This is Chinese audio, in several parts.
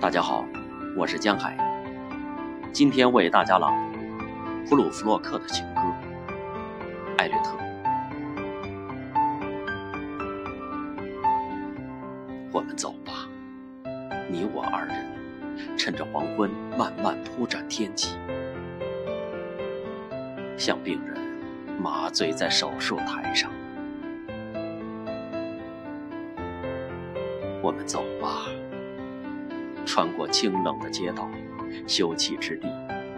大家好，我是江海。今天为大家朗读普鲁弗洛克的情歌《艾略特》。我们走吧，你我二人，趁着黄昏慢慢铺展天际，像病人麻醉在手术台上。我们走吧。穿过清冷的街道，休憩之地，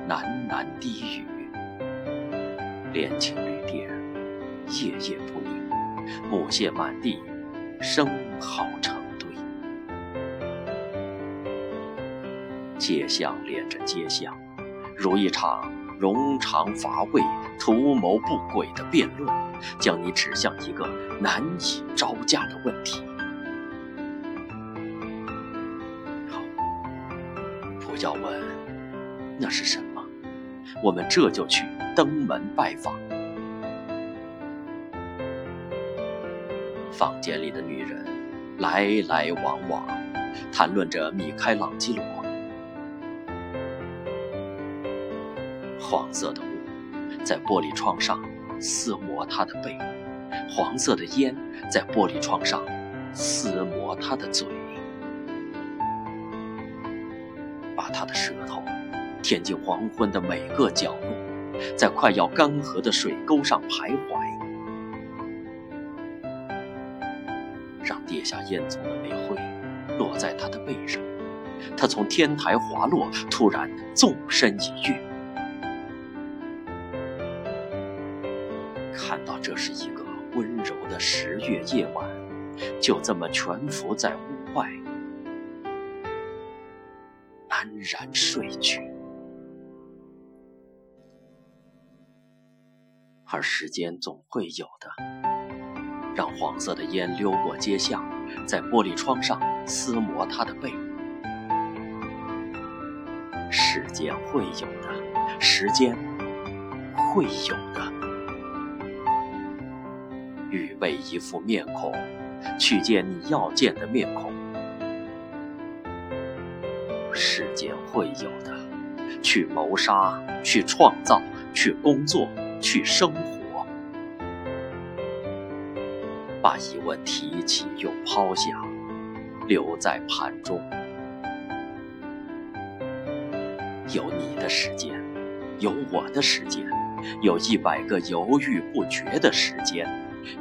喃喃低语。恋情旅店，夜夜不宁，木屑满地，生蚝成堆。街巷连着街巷，如一场冗长乏味、图谋不轨的辩论，将你指向一个难以招架的问题。要问那是什么，我们这就去登门拜访。房间里的女人来来往往，谈论着米开朗基罗。黄色的雾在玻璃窗上撕磨他的背，黄色的烟在玻璃窗上撕磨他的嘴。把他的舌头舔进黄昏的每个角落，在快要干涸的水沟上徘徊，让跌下烟囱的煤灰落在他的背上。他从天台滑落，突然纵身一跃。看到这是一个温柔的十月夜晚，就这么蜷伏在屋安然睡去，而时间总会有的，让黄色的烟溜过街巷，在玻璃窗上撕磨他的背。时间会有的，时间会有的，预备一副面孔，去见你要见的面孔。世间会有的，去谋杀，去创造，去工作，去生活。把疑问提起又抛下，留在盘中。有你的时间，有我的时间，有一百个犹豫不决的时间，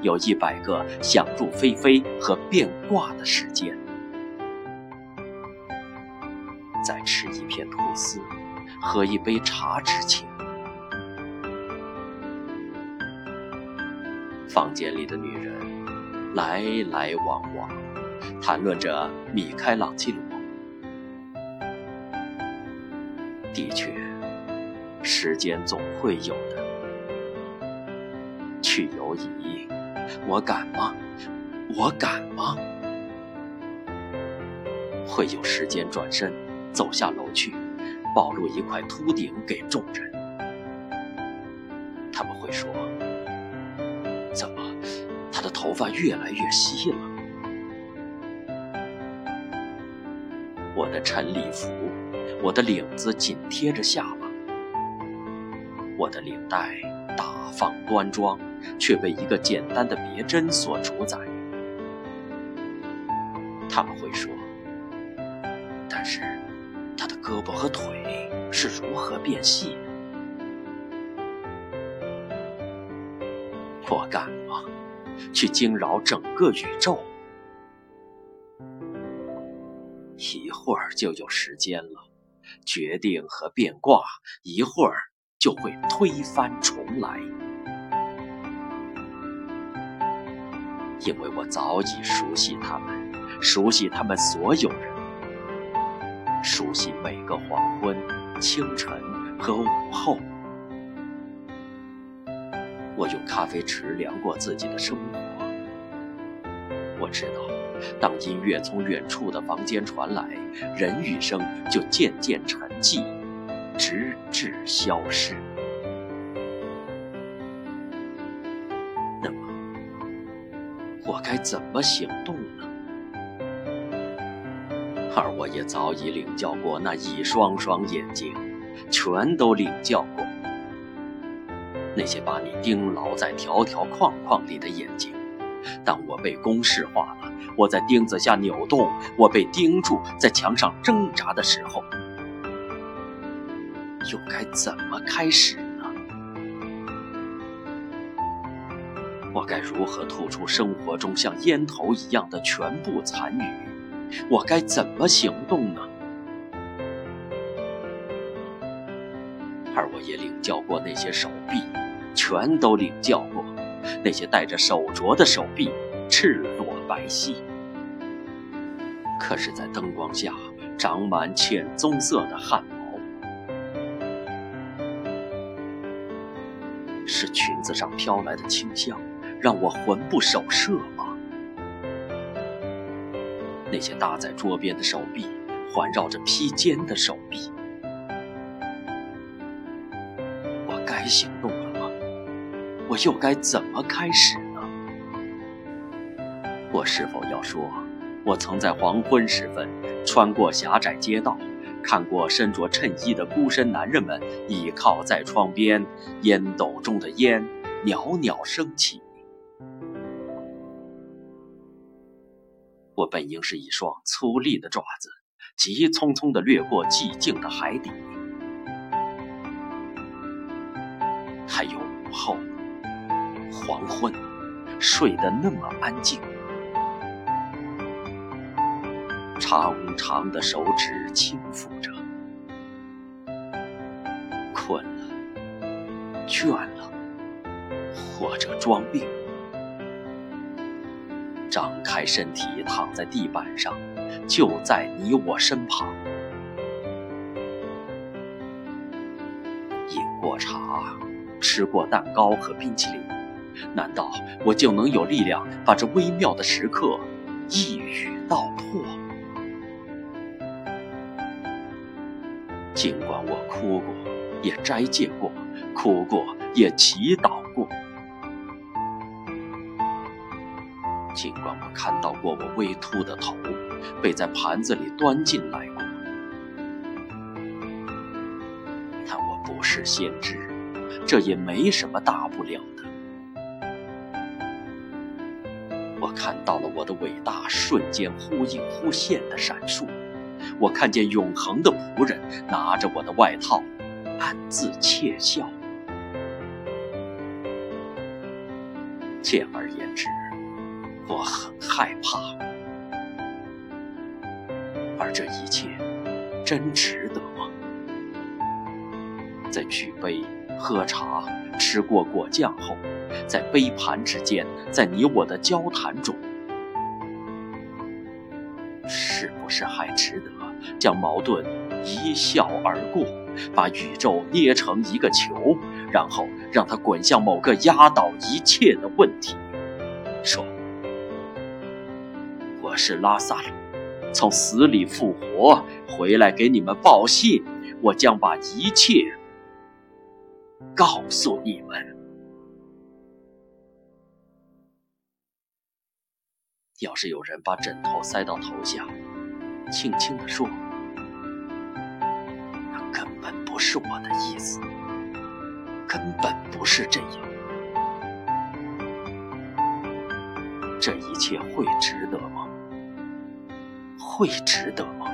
有一百个想入非非和变卦的时间。在吃一片吐司、喝一杯茶之前，房间里的女人来来往往，谈论着米开朗基罗。的确，时间总会有的。去游移，我敢吗？我敢吗？会有时间转身。走下楼去，暴露一块秃顶给众人。他们会说：“怎么，他的头发越来越稀了？”我的晨礼服，我的领子紧贴着下巴，我的领带大方端庄，却被一个简单的别针所主宰。他们会说：“。”胳膊和腿是如何变细的？我敢吗？去惊扰整个宇宙？一会儿就有时间了，决定和变卦，一会儿就会推翻重来，因为我早已熟悉他们，熟悉他们所有人。熟悉每个黄昏、清晨和午后，我用咖啡匙量过自己的生活。我知道，当音乐从远处的房间传来，人语声就渐渐沉寂，直至消失。那么，我该怎么行动呢？而我也早已领教过那一双双眼睛，全都领教过。那些把你钉牢在条条框框里的眼睛，当我被公式化了，我在钉子下扭动，我被钉住，在墙上挣扎的时候，又该怎么开始呢？我该如何吐出生活中像烟头一样的全部残余？我该怎么行动呢？而我也领教过那些手臂，全都领教过那些带着手镯的手臂，赤裸白皙。可是，在灯光下长满浅棕色的汗毛，是裙子上飘来的清香，让我魂不守舍？那些搭在桌边的手臂，环绕着披肩的手臂。我该行动了吗？我又该怎么开始呢？我是否要说，我曾在黄昏时分穿过狭窄街道，看过身着衬衣的孤身男人们倚靠在窗边，烟斗中的烟袅袅升起。我本应是一双粗粝的爪子，急匆匆地掠过寂静的海底。还有午后，黄昏，睡得那么安静。长长的手指轻抚着，困了，倦了，或者装病，张开身体躺在地板上，就在你我身旁，饮过茶。吃过蛋糕和冰淇淋，难道我就能有力量把这微妙的时刻一语道破？尽管我哭过，也斋戒过，哭过也祈祷过；尽管我看到过我微秃的头被在盘子里端进来过，但我不是先知。这也没什么大不了的。我看到了我的伟大瞬间忽隐忽现的闪烁，我看见永恒的仆人拿着我的外套，暗自窃笑。简而言之，我很害怕。而这一切，真值得吗？在举杯。喝茶，吃过果酱后，在杯盘之间，在你我的交谈中，是不是还值得将矛盾一笑而过，把宇宙捏成一个球，然后让它滚向某个压倒一切的问题？说：“我是拉萨路，从死里复活，回来给你们报信，我将把一切。”告诉你们，要是有人把枕头塞到头下，轻轻地说：“那根本不是我的意思，根本不是这样。”这一切会值得吗？会值得吗？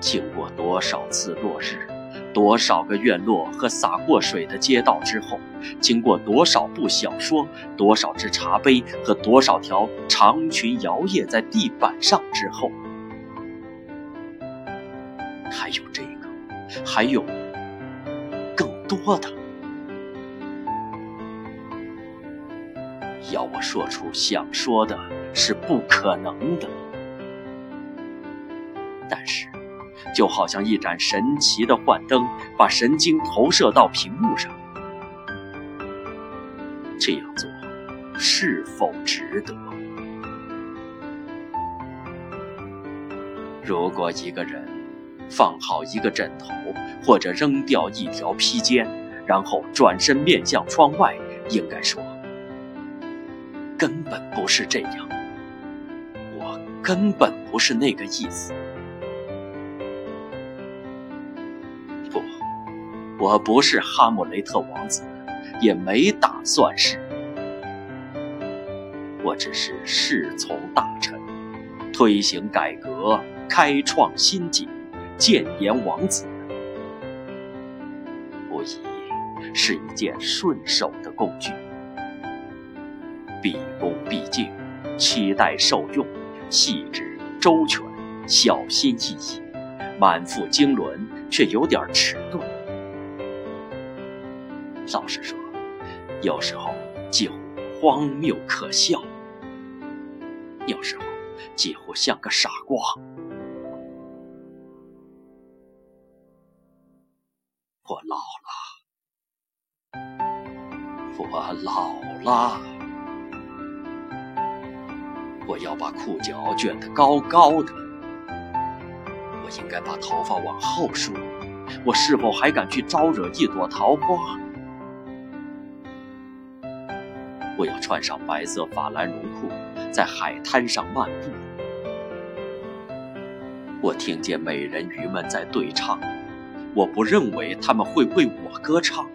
经过多少次落日，多少个院落和洒过水的街道之后，经过多少部小说，多少只茶杯和多少条长裙摇曳在地板上之后，还有这个，还有更多的。要我说出想说的，是不可能的。但是。就好像一盏神奇的幻灯，把神经投射到屏幕上。这样做是否值得？如果一个人放好一个枕头，或者扔掉一条披肩，然后转身面向窗外，应该说，根本不是这样。我根本不是那个意思。不，我不是哈姆雷特王子，也没打算是。我只是侍从大臣，推行改革，开创新景，谏言王子，无疑是一件顺手的工具。毕恭毕敬，期待受用，细致周全，小心翼翼，满腹经纶，却有点迟钝。老实说，有时候几乎荒谬可笑。有时候几乎像个傻瓜。我老了，我老了，我要把裤脚卷得高高的。我应该把头发往后梳。我是否还敢去招惹一朵桃花？我要穿上白色法兰绒裤，在海滩上漫步。我听见美人鱼们在对唱，我不认为他们会为我歌唱。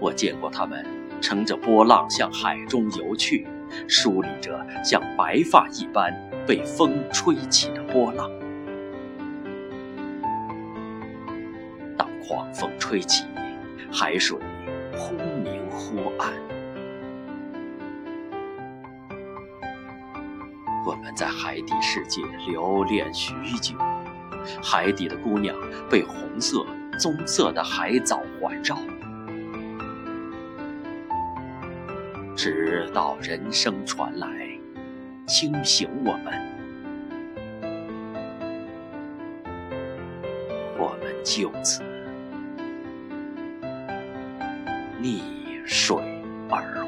我见过他们乘着波浪向海中游去，梳理着像白发一般被风吹起的波浪。当狂风吹起，海水忽明。忽暗，我们在海底世界留恋许久。海底的姑娘被红色、棕色的海藻环绕，直到人声传来，惊醒我们，我们就此溺。水而。